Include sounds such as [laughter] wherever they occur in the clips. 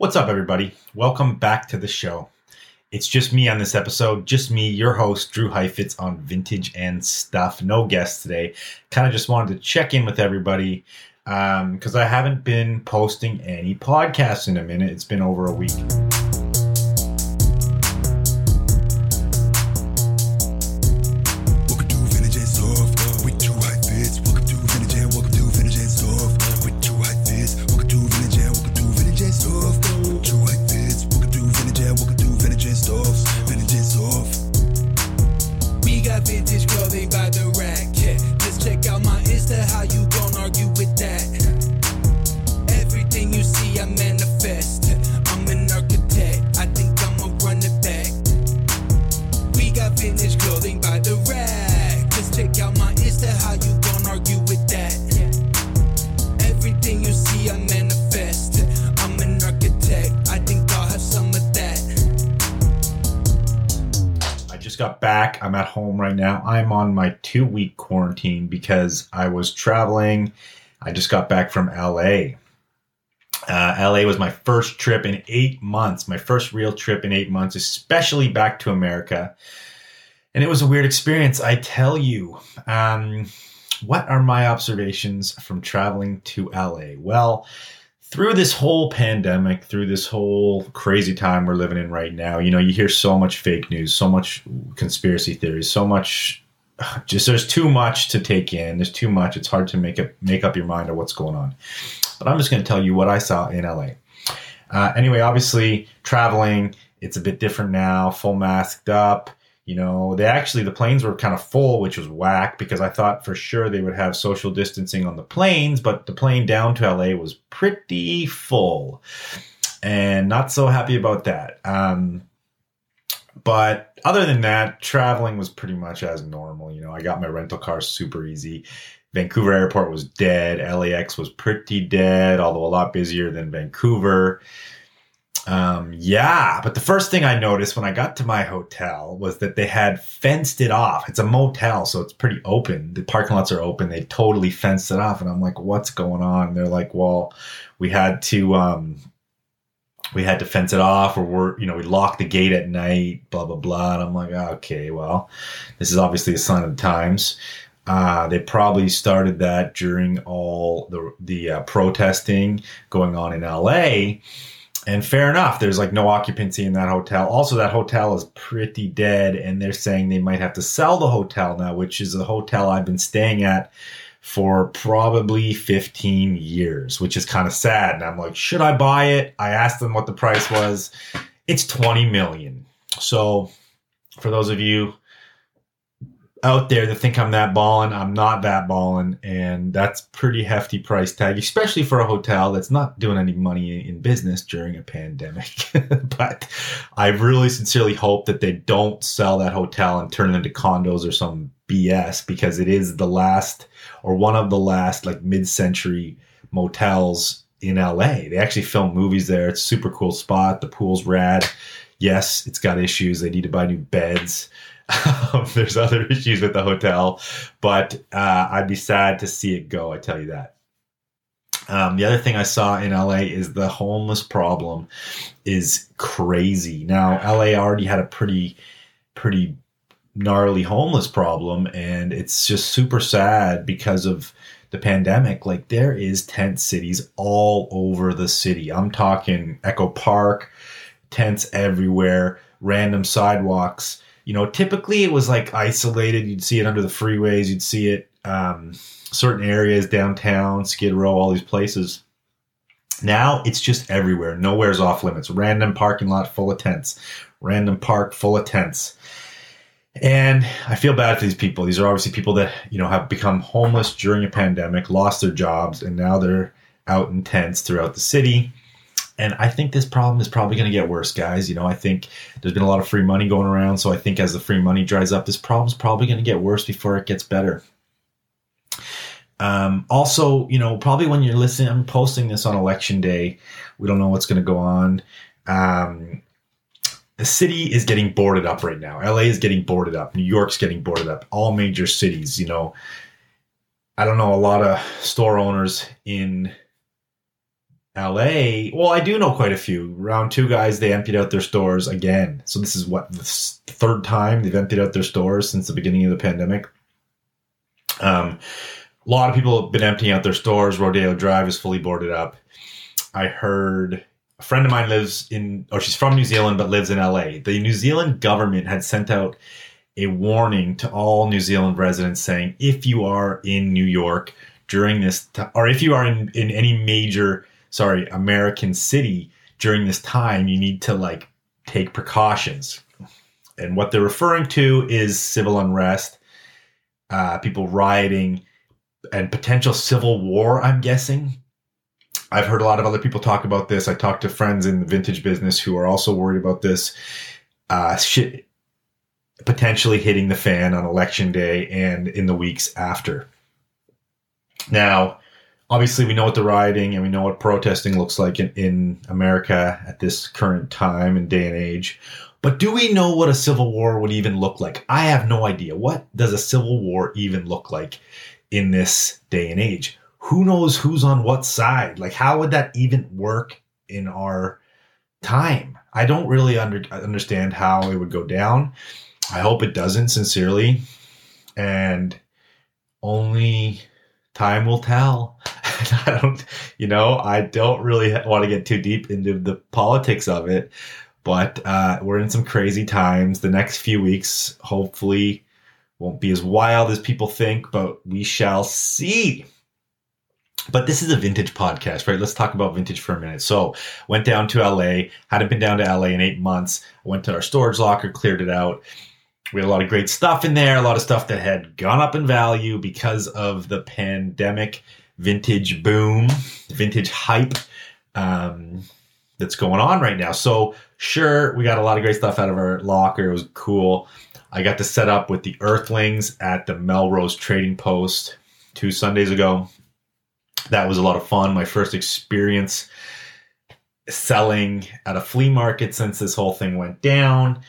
What's up, everybody? Welcome back to the show. It's just me on this episode, just me, your host, Drew Heifetz on Vintage and Stuff. No guests today. Kind of just wanted to check in with everybody because um, I haven't been posting any podcasts in a minute. It's been over a week. I'm at home right now. I'm on my two week quarantine because I was traveling. I just got back from LA. Uh, LA was my first trip in eight months, my first real trip in eight months, especially back to America. And it was a weird experience, I tell you. Um, what are my observations from traveling to LA? Well, through this whole pandemic, through this whole crazy time we're living in right now, you know, you hear so much fake news, so much conspiracy theories, so much [sighs] just there's too much to take in. There's too much. It's hard to make up make up your mind of what's going on. But I'm just going to tell you what I saw in LA. Uh, anyway, obviously traveling, it's a bit different now. Full masked up. You know, they actually the planes were kind of full, which was whack because I thought for sure they would have social distancing on the planes, but the plane down to LA was pretty full, and not so happy about that. Um, but other than that, traveling was pretty much as normal. You know, I got my rental car super easy. Vancouver airport was dead. LAX was pretty dead, although a lot busier than Vancouver. Um, yeah, but the first thing I noticed when I got to my hotel was that they had fenced it off. It's a motel, so it's pretty open. The parking lots are open. They totally fenced it off, and I'm like, "What's going on?" And they're like, "Well, we had to, um, we had to fence it off, or we're, you know, we locked the gate at night, blah blah blah." And I'm like, "Okay, well, this is obviously a sign of the times." Uh, they probably started that during all the the uh, protesting going on in LA and fair enough there's like no occupancy in that hotel. Also that hotel is pretty dead and they're saying they might have to sell the hotel now which is a hotel i've been staying at for probably 15 years which is kind of sad. And i'm like should i buy it? I asked them what the price was. It's 20 million. So for those of you out there that think I'm that balling. I'm not that balling, and that's pretty hefty price tag, especially for a hotel that's not doing any money in business during a pandemic. [laughs] but I really sincerely hope that they don't sell that hotel and turn it into condos or some BS because it is the last or one of the last like mid-century motels in LA. They actually film movies there. It's super cool spot. The pool's rad. Yes, it's got issues. They need to buy new beds [laughs] there's other issues with the hotel, but uh, I'd be sad to see it go. I tell you that. Um, the other thing I saw in LA is the homeless problem is crazy. Now, LA already had a pretty, pretty gnarly homeless problem, and it's just super sad because of the pandemic. Like there is tent cities all over the city. I'm talking Echo Park, tents everywhere, random sidewalks you know, typically it was like isolated. You'd see it under the freeways. You'd see it um, certain areas downtown, Skid Row, all these places. Now it's just everywhere. Nowhere's off limits. Random parking lot full of tents. Random park full of tents. And I feel bad for these people. These are obviously people that, you know, have become homeless during a pandemic, lost their jobs, and now they're out in tents throughout the city. And I think this problem is probably going to get worse, guys. You know, I think there's been a lot of free money going around. So I think as the free money dries up, this problem's probably going to get worse before it gets better. Um, also, you know, probably when you're listening, I'm posting this on election day. We don't know what's going to go on. Um, the city is getting boarded up right now. LA is getting boarded up. New York's getting boarded up. All major cities, you know. I don't know, a lot of store owners in LA, well, I do know quite a few. Round two guys, they emptied out their stores again. So this is what the third time they've emptied out their stores since the beginning of the pandemic. Um, a lot of people have been emptying out their stores. Rodeo Drive is fully boarded up. I heard a friend of mine lives in, or she's from New Zealand but lives in LA. The New Zealand government had sent out a warning to all New Zealand residents saying if you are in New York during this, t- or if you are in, in any major, sorry, American city during this time, you need to like take precautions. And what they're referring to is civil unrest, uh, people rioting, and potential civil war, I'm guessing. I've heard a lot of other people talk about this. I talked to friends in the vintage business who are also worried about this. Uh, shit potentially hitting the fan on election day and in the weeks after. Now, obviously, we know what the rioting and we know what protesting looks like in, in America at this current time and day and age. But do we know what a civil war would even look like? I have no idea. What does a civil war even look like in this day and age? Who knows who's on what side? Like, how would that even work in our time? I don't really under, understand how it would go down. I hope it doesn't, sincerely. And only time will tell. [laughs] I don't, you know, I don't really want to get too deep into the politics of it, but uh, we're in some crazy times. The next few weeks, hopefully, won't be as wild as people think, but we shall see. But this is a vintage podcast, right? Let's talk about vintage for a minute. So, went down to LA, hadn't been down to LA in eight months. went to our storage locker, cleared it out we had a lot of great stuff in there, a lot of stuff that had gone up in value because of the pandemic vintage boom, vintage hype um, that's going on right now. So, sure, we got a lot of great stuff out of our locker. It was cool. I got to set up with the Earthlings at the Melrose Trading Post two Sundays ago. That was a lot of fun. My first experience selling at a flea market since this whole thing went down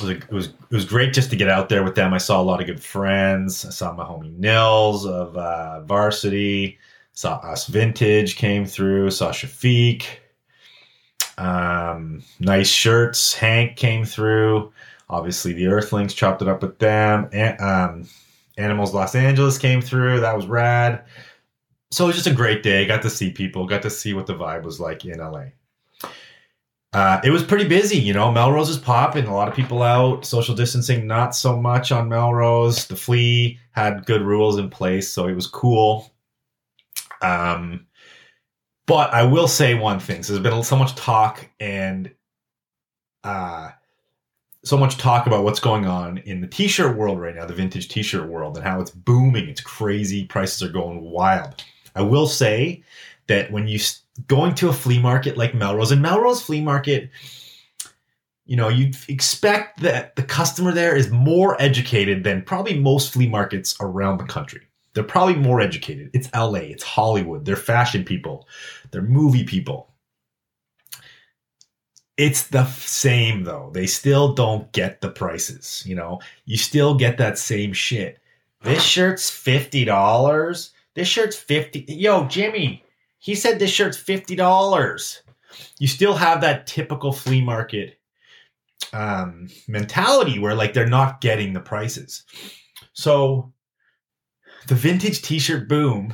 it was, it was it was great just to get out there with them. I saw a lot of good friends. I saw my homie Nils of uh, Varsity. Saw us Vintage came through. Saw Shafiq. Um, nice shirts. Hank came through. Obviously, the Earthlings chopped it up with them. And, um, Animals Los Angeles came through. That was rad. So it was just a great day. Got to see people. Got to see what the vibe was like in LA uh, it was pretty busy. You know, Melrose is popping. A lot of people out. Social distancing, not so much on Melrose. The flea had good rules in place, so it was cool. Um, but I will say one thing. So there's been so much talk and uh, so much talk about what's going on in the t-shirt world right now, the vintage t-shirt world, and how it's booming. It's crazy. Prices are going wild. I will say that when you going to a flea market like Melrose and Melrose Flea Market, you know, you'd expect that the customer there is more educated than probably most flea markets around the country. They're probably more educated. It's LA, it's Hollywood, they're fashion people, they're movie people. It's the same though. They still don't get the prices, you know. You still get that same shit. This shirt's $50. This shirt's 50. Yo, Jimmy, he said this shirt's $50. You still have that typical flea market um, mentality where like they're not getting the prices. So the vintage t-shirt boom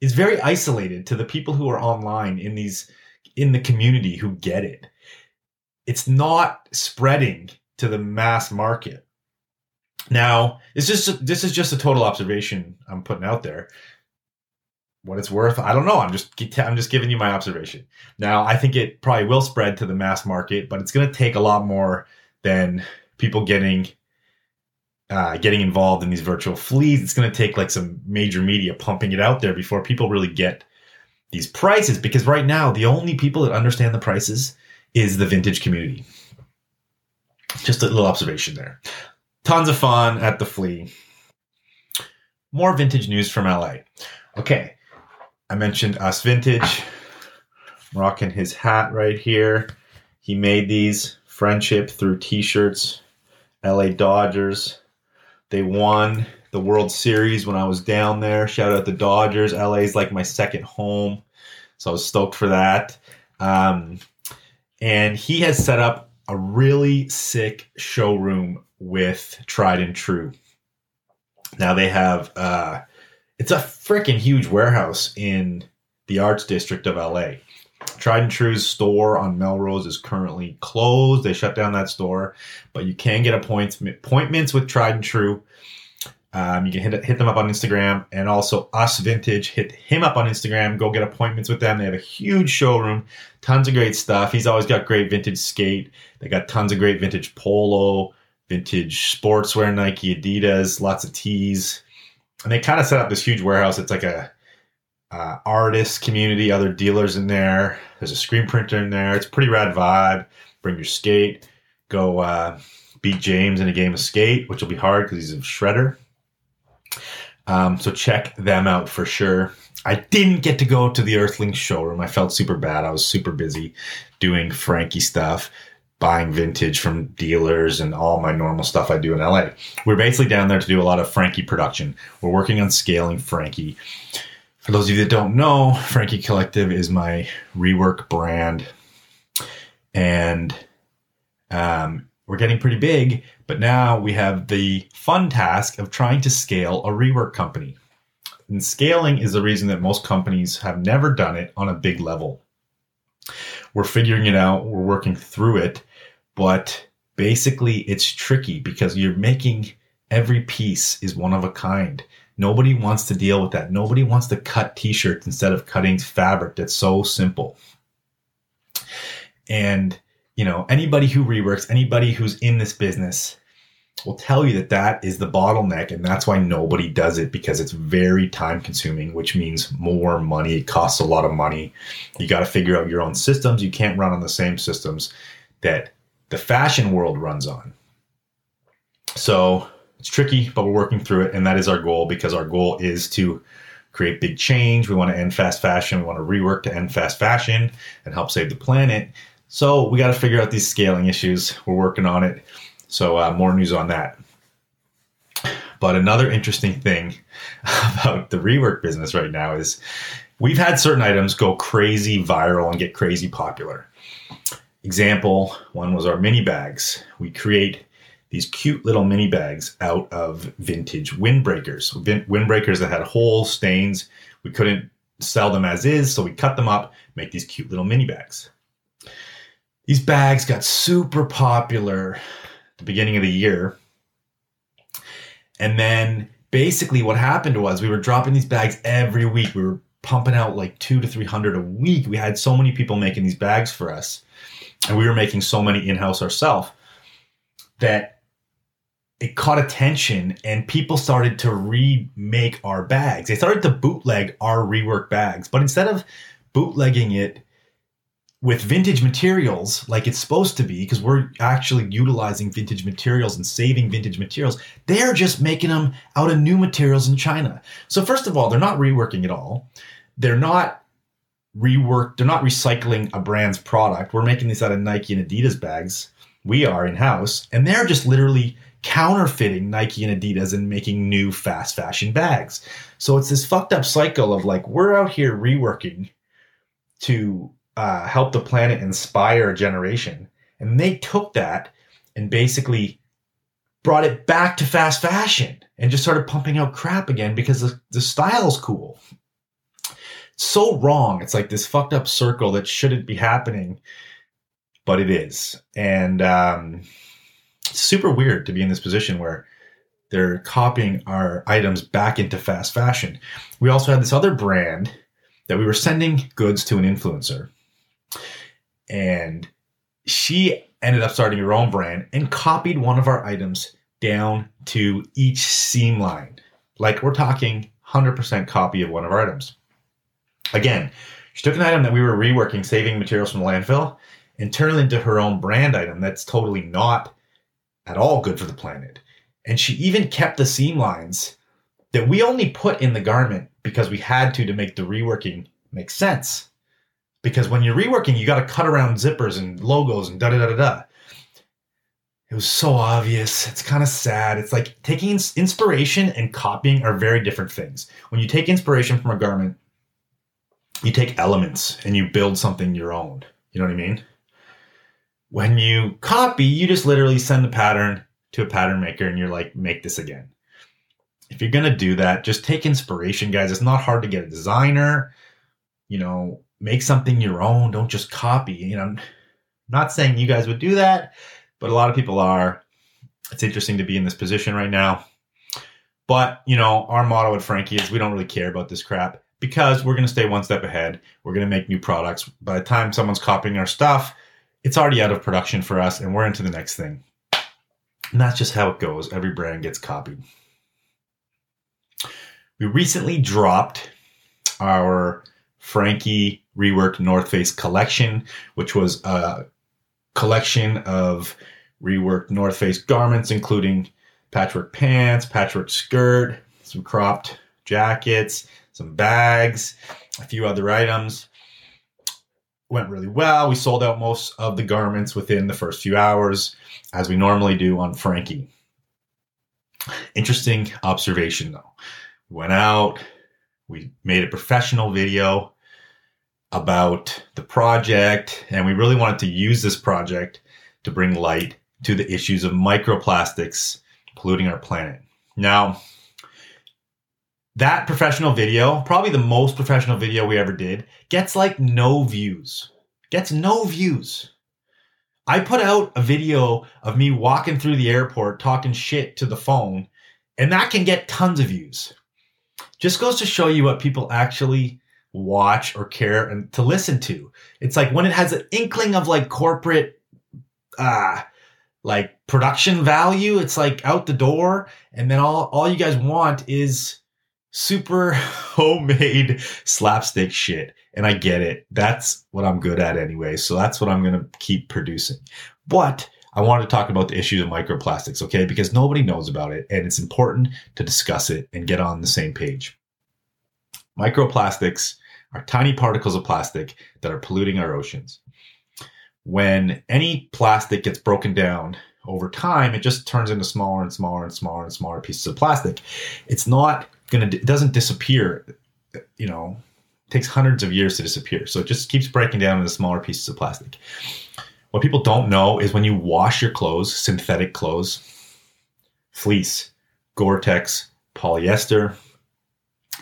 is very isolated to the people who are online in these in the community who get it. It's not spreading to the mass market. Now, it's just this is just a total observation I'm putting out there what it's worth, I don't know. I'm just I'm just giving you my observation. Now, I think it probably will spread to the mass market, but it's going to take a lot more than people getting uh, getting involved in these virtual fleas. It's going to take like some major media pumping it out there before people really get these prices. Because right now, the only people that understand the prices is the vintage community. Just a little observation there. Tons of fun at the flea. More vintage news from LA. Okay, I mentioned Us Vintage. I'm rocking his hat right here. He made these friendship through t-shirts. LA Dodgers. They won the World Series when I was down there. Shout out the Dodgers. LA is like my second home. So I was stoked for that. Um, and he has set up a really sick showroom with Tried and True. Now they have uh, it's a freaking huge warehouse in the arts district of LA. Tried and True's store on Melrose is currently closed. They shut down that store, but you can get appointments with Tried and True. Um, you can hit, hit them up on Instagram and also Us Vintage. Hit him up on Instagram. Go get appointments with them. They have a huge showroom, tons of great stuff. He's always got great vintage skate. They got tons of great vintage polo, vintage sportswear, Nike, Adidas, lots of tees. And they kind of set up this huge warehouse. It's like a uh, artist community, other dealers in there. There's a screen printer in there. It's pretty rad vibe. Bring your skate. Go uh, beat James in a game of skate, which will be hard because he's a shredder. Um, so check them out for sure. I didn't get to go to the Earthlings showroom. I felt super bad. I was super busy doing Frankie stuff, buying vintage from dealers, and all my normal stuff I do in LA. We're basically down there to do a lot of Frankie production. We're working on scaling Frankie. For those of you that don't know, Frankie Collective is my rework brand. And um, we're getting pretty big, but now we have the fun task of trying to scale a rework company. And scaling is the reason that most companies have never done it on a big level. We're figuring it out, we're working through it, but basically it's tricky because you're making every piece is one of a kind. Nobody wants to deal with that. Nobody wants to cut t-shirts instead of cutting fabric that's so simple. And, you know, anybody who reworks, anybody who's in this business will tell you that that is the bottleneck and that's why nobody does it because it's very time consuming which means more money it costs a lot of money you got to figure out your own systems you can't run on the same systems that the fashion world runs on so it's tricky, but we're working through it, and that is our goal because our goal is to create big change. We want to end fast fashion. We want to rework to end fast fashion and help save the planet. So we got to figure out these scaling issues. We're working on it. So uh, more news on that. But another interesting thing [laughs] about the rework business right now is we've had certain items go crazy viral and get crazy popular. Example one was our mini bags. We create these cute little mini bags out of vintage windbreakers. Windbreakers that had holes, stains. We couldn't sell them as is, so we cut them up, make these cute little mini bags. These bags got super popular at the beginning of the year. And then basically what happened was we were dropping these bags every week. We were pumping out like two to 300 a week. We had so many people making these bags for us. And we were making so many in house ourselves that it caught attention and people started to remake our bags. They started to bootleg our rework bags, but instead of bootlegging it with vintage materials like it's supposed to be, because we're actually utilizing vintage materials and saving vintage materials, they're just making them out of new materials in China. So, first of all, they're not reworking at all. They're not rework, they're not recycling a brand's product. We're making these out of Nike and Adidas bags. We are in house, and they're just literally counterfeiting Nike and Adidas and making new fast fashion bags. So it's this fucked up cycle of like we're out here reworking to uh, help the planet inspire a generation, and they took that and basically brought it back to fast fashion and just started pumping out crap again because the, the style's cool. So wrong. It's like this fucked up circle that shouldn't be happening, but it is. And um, super weird to be in this position where they're copying our items back into fast fashion. We also had this other brand that we were sending goods to an influencer. And she ended up starting her own brand and copied one of our items down to each seam line. Like we're talking 100% copy of one of our items. Again, she took an item that we were reworking, saving materials from landfill, and turned it into her own brand item that's totally not at all good for the planet. And she even kept the seam lines that we only put in the garment because we had to to make the reworking make sense. Because when you're reworking, you got to cut around zippers and logos and da da da da da. It was so obvious. It's kind of sad. It's like taking inspiration and copying are very different things. When you take inspiration from a garment you take elements and you build something your own. You know what I mean? When you copy, you just literally send the pattern to a pattern maker and you're like, make this again. If you're going to do that, just take inspiration, guys. It's not hard to get a designer, you know, make something your own. Don't just copy. You know, I'm not saying you guys would do that, but a lot of people are. It's interesting to be in this position right now. But, you know, our motto at Frankie is we don't really care about this crap because we're going to stay one step ahead. We're going to make new products. By the time someone's copying our stuff, it's already out of production for us and we're into the next thing. And that's just how it goes. Every brand gets copied. We recently dropped our Frankie reworked North Face collection, which was a collection of reworked North Face garments, including patchwork pants, patchwork skirt, some cropped jackets, some bags, a few other items. Went really well. We sold out most of the garments within the first few hours, as we normally do on Frankie. Interesting observation though. We went out, we made a professional video about the project, and we really wanted to use this project to bring light to the issues of microplastics polluting our planet. Now, that professional video, probably the most professional video we ever did, gets like no views. Gets no views. I put out a video of me walking through the airport talking shit to the phone, and that can get tons of views. Just goes to show you what people actually watch or care and to listen to. It's like when it has an inkling of like corporate uh like production value, it's like out the door and then all all you guys want is super [laughs] homemade slapstick shit. And I get it. That's what I'm good at anyway. So that's what I'm going to keep producing. But I want to talk about the issues of microplastics, okay? Because nobody knows about it and it's important to discuss it and get on the same page. Microplastics are tiny particles of plastic that are polluting our oceans. When any plastic gets broken down over time, it just turns into smaller and smaller and smaller and smaller pieces of plastic. It's not to, it doesn't disappear, you know, takes hundreds of years to disappear. So it just keeps breaking down into smaller pieces of plastic. What people don't know is when you wash your clothes, synthetic clothes, fleece, Gore Tex, polyester,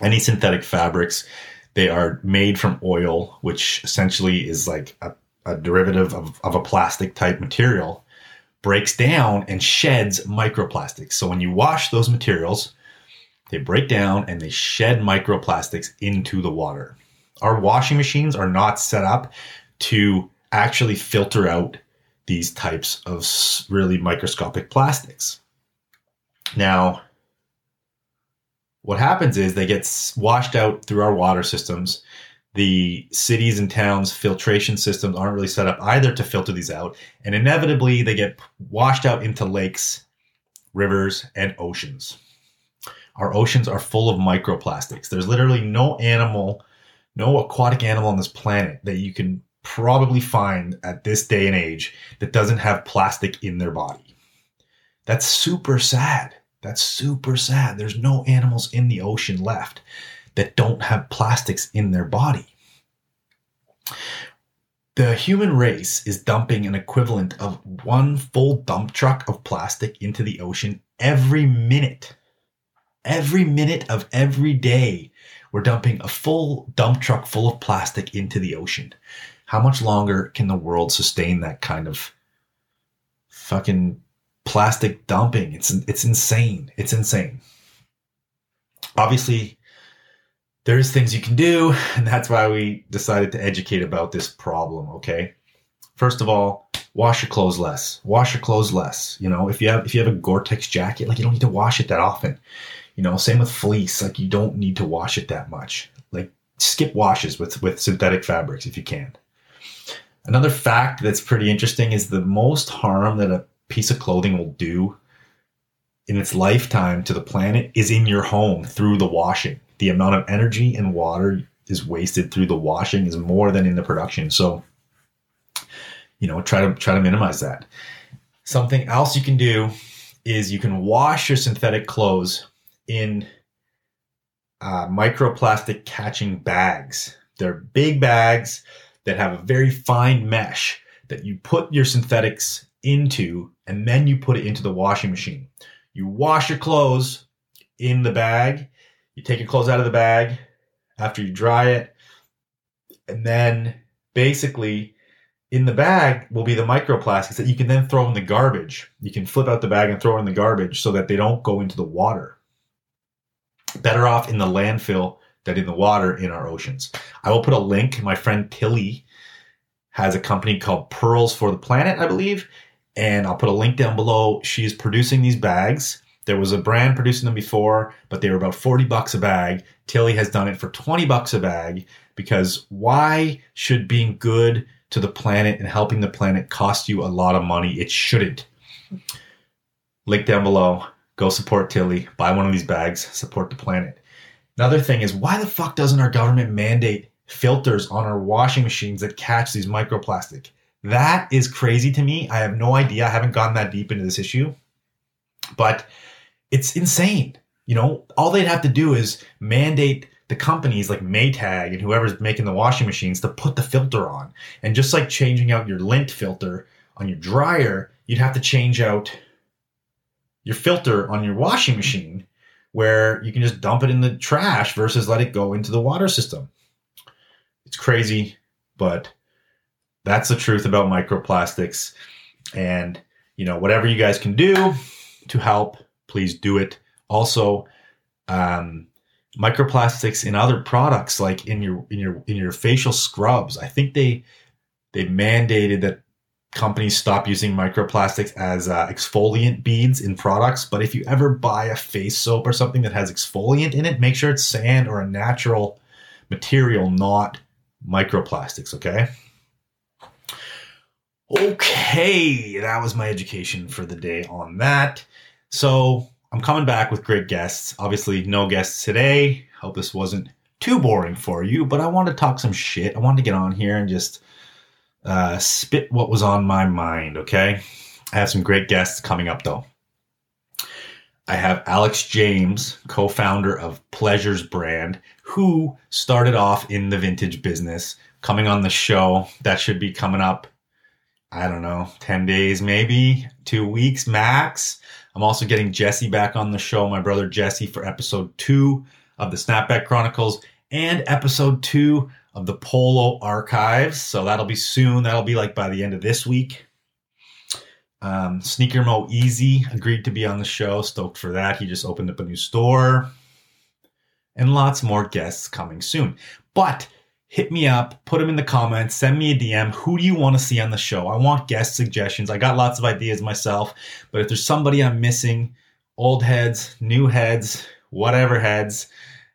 any synthetic fabrics, they are made from oil, which essentially is like a, a derivative of, of a plastic type material, breaks down and sheds microplastics. So when you wash those materials, they break down and they shed microplastics into the water. Our washing machines are not set up to actually filter out these types of really microscopic plastics. Now, what happens is they get washed out through our water systems. The cities and towns filtration systems aren't really set up either to filter these out. And inevitably, they get washed out into lakes, rivers, and oceans. Our oceans are full of microplastics. There's literally no animal, no aquatic animal on this planet that you can probably find at this day and age that doesn't have plastic in their body. That's super sad. That's super sad. There's no animals in the ocean left that don't have plastics in their body. The human race is dumping an equivalent of one full dump truck of plastic into the ocean every minute. Every minute of every day, we're dumping a full dump truck full of plastic into the ocean. How much longer can the world sustain that kind of fucking plastic dumping. It's it's insane. It's insane. Obviously, there's things you can do, [laughs] and that's why we decided to educate about this problem. Okay, first of all, wash your clothes less. Wash your clothes less. You know, if you have if you have a Gore-Tex jacket, like you don't need to wash it that often. You know, same with fleece. Like you don't need to wash it that much. Like skip washes with with synthetic fabrics if you can. Another fact that's pretty interesting is the most harm that a piece of clothing will do in its lifetime to the planet is in your home through the washing. The amount of energy and water is wasted through the washing is more than in the production. So, you know, try to try to minimize that. Something else you can do is you can wash your synthetic clothes in uh, microplastic catching bags. They're big bags that have a very fine mesh that you put your synthetics into and then you put it into the washing machine. You wash your clothes in the bag. You take your clothes out of the bag after you dry it. And then basically in the bag will be the microplastics that you can then throw in the garbage. You can flip out the bag and throw in the garbage so that they don't go into the water. Better off in the landfill than in the water in our oceans. I will put a link. My friend Tilly has a company called Pearls for the Planet, I believe. And I'll put a link down below. She's producing these bags. There was a brand producing them before, but they were about 40 bucks a bag. Tilly has done it for 20 bucks a bag because why should being good to the planet and helping the planet cost you a lot of money? It shouldn't. Link down below. Go support Tilly. Buy one of these bags. Support the planet. Another thing is why the fuck doesn't our government mandate filters on our washing machines that catch these microplastic? That is crazy to me. I have no idea. I haven't gone that deep into this issue, but it's insane. You know, all they'd have to do is mandate the companies like Maytag and whoever's making the washing machines to put the filter on. And just like changing out your lint filter on your dryer, you'd have to change out your filter on your washing machine where you can just dump it in the trash versus let it go into the water system. It's crazy, but that's the truth about microplastics. And, you know, whatever you guys can do to help, please do it. Also, um, microplastics in other products like in your in your in your facial scrubs. I think they they mandated that companies stop using microplastics as uh, exfoliant beads in products. But if you ever buy a face soap or something that has exfoliant in it, make sure it's sand or a natural material, not microplastics. Okay. Okay, that was my education for the day on that. So I'm coming back with great guests. Obviously, no guests today. Hope this wasn't too boring for you, but I want to talk some shit. I wanted to get on here and just uh, spit what was on my mind, okay? I have some great guests coming up though. I have Alex James, co founder of Pleasures Brand, who started off in the vintage business, coming on the show. That should be coming up I don't know, 10 days, maybe two weeks max. I'm also getting Jesse back on the show, my brother Jesse, for episode two of the Snapback Chronicles and episode two of the Polo Archives. So that'll be soon. That'll be like by the end of this week. Um, Sneaker Mo Easy agreed to be on the show. Stoked for that. He just opened up a new store. And lots more guests coming soon. But hit me up, put them in the comments, send me a DM. Who do you want to see on the show? I want guest suggestions. I got lots of ideas myself, but if there's somebody I'm missing, old heads, new heads, whatever heads,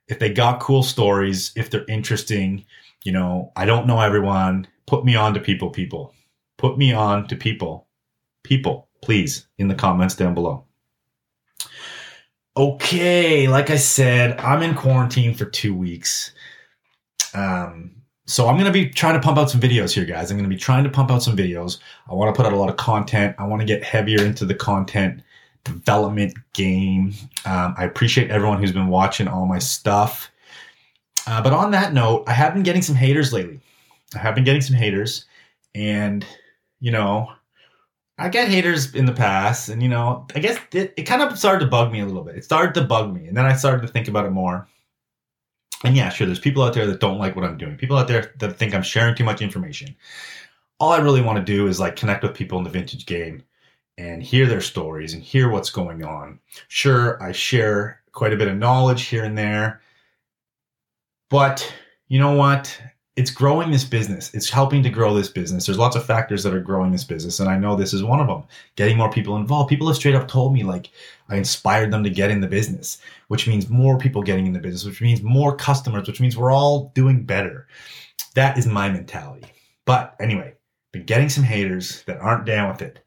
if they got cool stories, if they're interesting, you know, I don't know everyone, put me on to people, people. Put me on to people, people, please, in the comments down below. Okay, like I said, I'm in quarantine for two weeks. Um, so I'm going to be trying to pump out some videos here, guys. I'm going to be trying to pump out some videos. I want to put out a lot of content. I want to get heavier into the content development game. Um, I appreciate everyone who's been watching all my stuff. Uh, but on that note, I have been getting some haters lately. I have been getting some haters, and you know, I get haters in the past, and you know, I guess it, it kind of started to bug me a little bit. It started to bug me, and then I started to think about it more. And yeah, sure, there's people out there that don't like what I'm doing. People out there that think I'm sharing too much information. All I really want to do is like connect with people in the vintage game and hear their stories and hear what's going on. Sure, I share quite a bit of knowledge here and there. But you know what? It's growing this business. It's helping to grow this business. There's lots of factors that are growing this business, and I know this is one of them. Getting more people involved. People have straight up told me like I inspired them to get in the business, which means more people getting in the business, which means more customers, which means we're all doing better. That is my mentality. But anyway, been getting some haters that aren't down with it.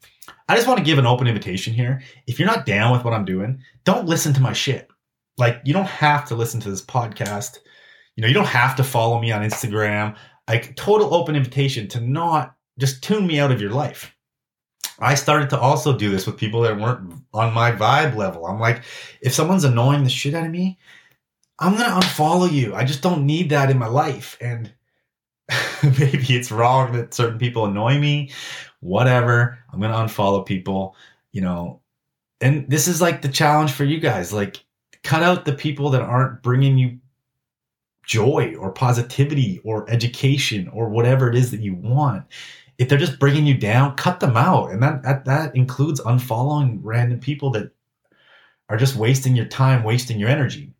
I just want to give an open invitation here. If you're not down with what I'm doing, don't listen to my shit. Like you don't have to listen to this podcast you know, you don't have to follow me on Instagram. Like total open invitation to not just tune me out of your life. I started to also do this with people that weren't on my vibe level. I'm like, if someone's annoying the shit out of me, I'm gonna unfollow you. I just don't need that in my life. And [laughs] maybe it's wrong that certain people annoy me. Whatever. I'm to unfollow people, you know. And this is like the challenge for you guys. Like, cut out the people that aren't bringing you joy or positivity or education or whatever it is that you want if they're just bringing you down cut them out and that that, that includes unfollowing random people that are just wasting your time wasting your energy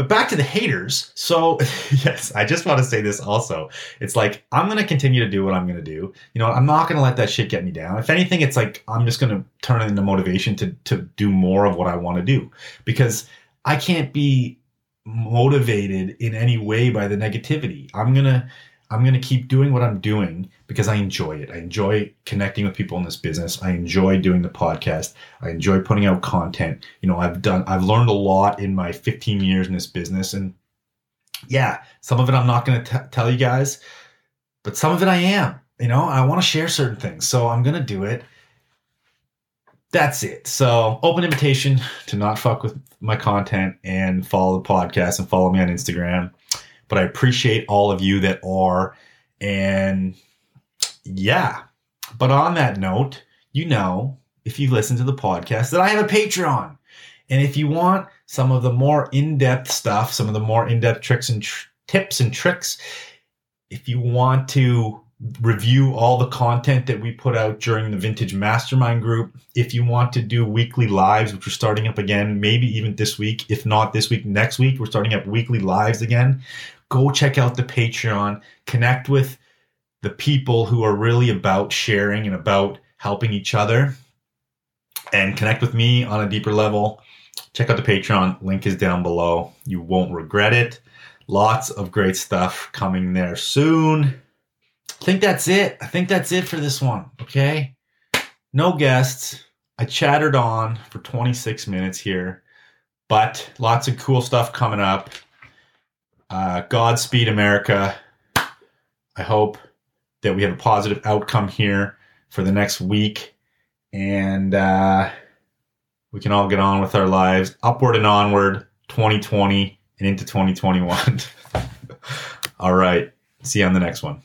but back to the haters. So, [laughs] yes, I just want to say this also. It's like, I'm going to continue to do what I'm going to do. You know, I'm not going to let that shit get me down. If anything, it's like, I'm just going to turn it into motivation to, to do more of what I want to do because I can't be motivated in any way by the negativity. I'm going to, I'm going to keep doing what I'm doing because I enjoy it. I enjoy connecting with people in this business. I enjoy doing the podcast. I enjoy putting out content. You know, I've done, I've learned a lot in my 15 years in this business. And yeah, some of it I'm not going to tell you guys, but some of it I am. You know, I want to share certain things. So I'm going to do it. That's it. So, open invitation to not fuck with my content and follow the podcast and follow me on Instagram but I appreciate all of you that are. And yeah, but on that note, you know, if you listen to the podcast, that I have a Patreon. And if you want some of the more in depth stuff, some of the more in depth tricks and tr- tips and tricks, if you want to review all the content that we put out during the Vintage Mastermind group. If you want to do weekly lives, which we're starting up again, maybe even this week, if not this week, next week, we're starting up weekly lives again go check out the Patreon, connect with the people who are really about sharing and about helping each other, and connect with me on a deeper level. Check out the Patreon. Link is down below. You won't regret it. Lots of great stuff coming there soon. I think that's it. I think that's it for this one. Okay. No guests. I chattered on for 26 minutes here, but lots of cool stuff coming up. Uh, Godspeed, America. I hope that we have a positive outcome here for the next week and uh, we can all get on with our lives upward and onward 2020 and into 2021. [laughs] all right. See you on the next one.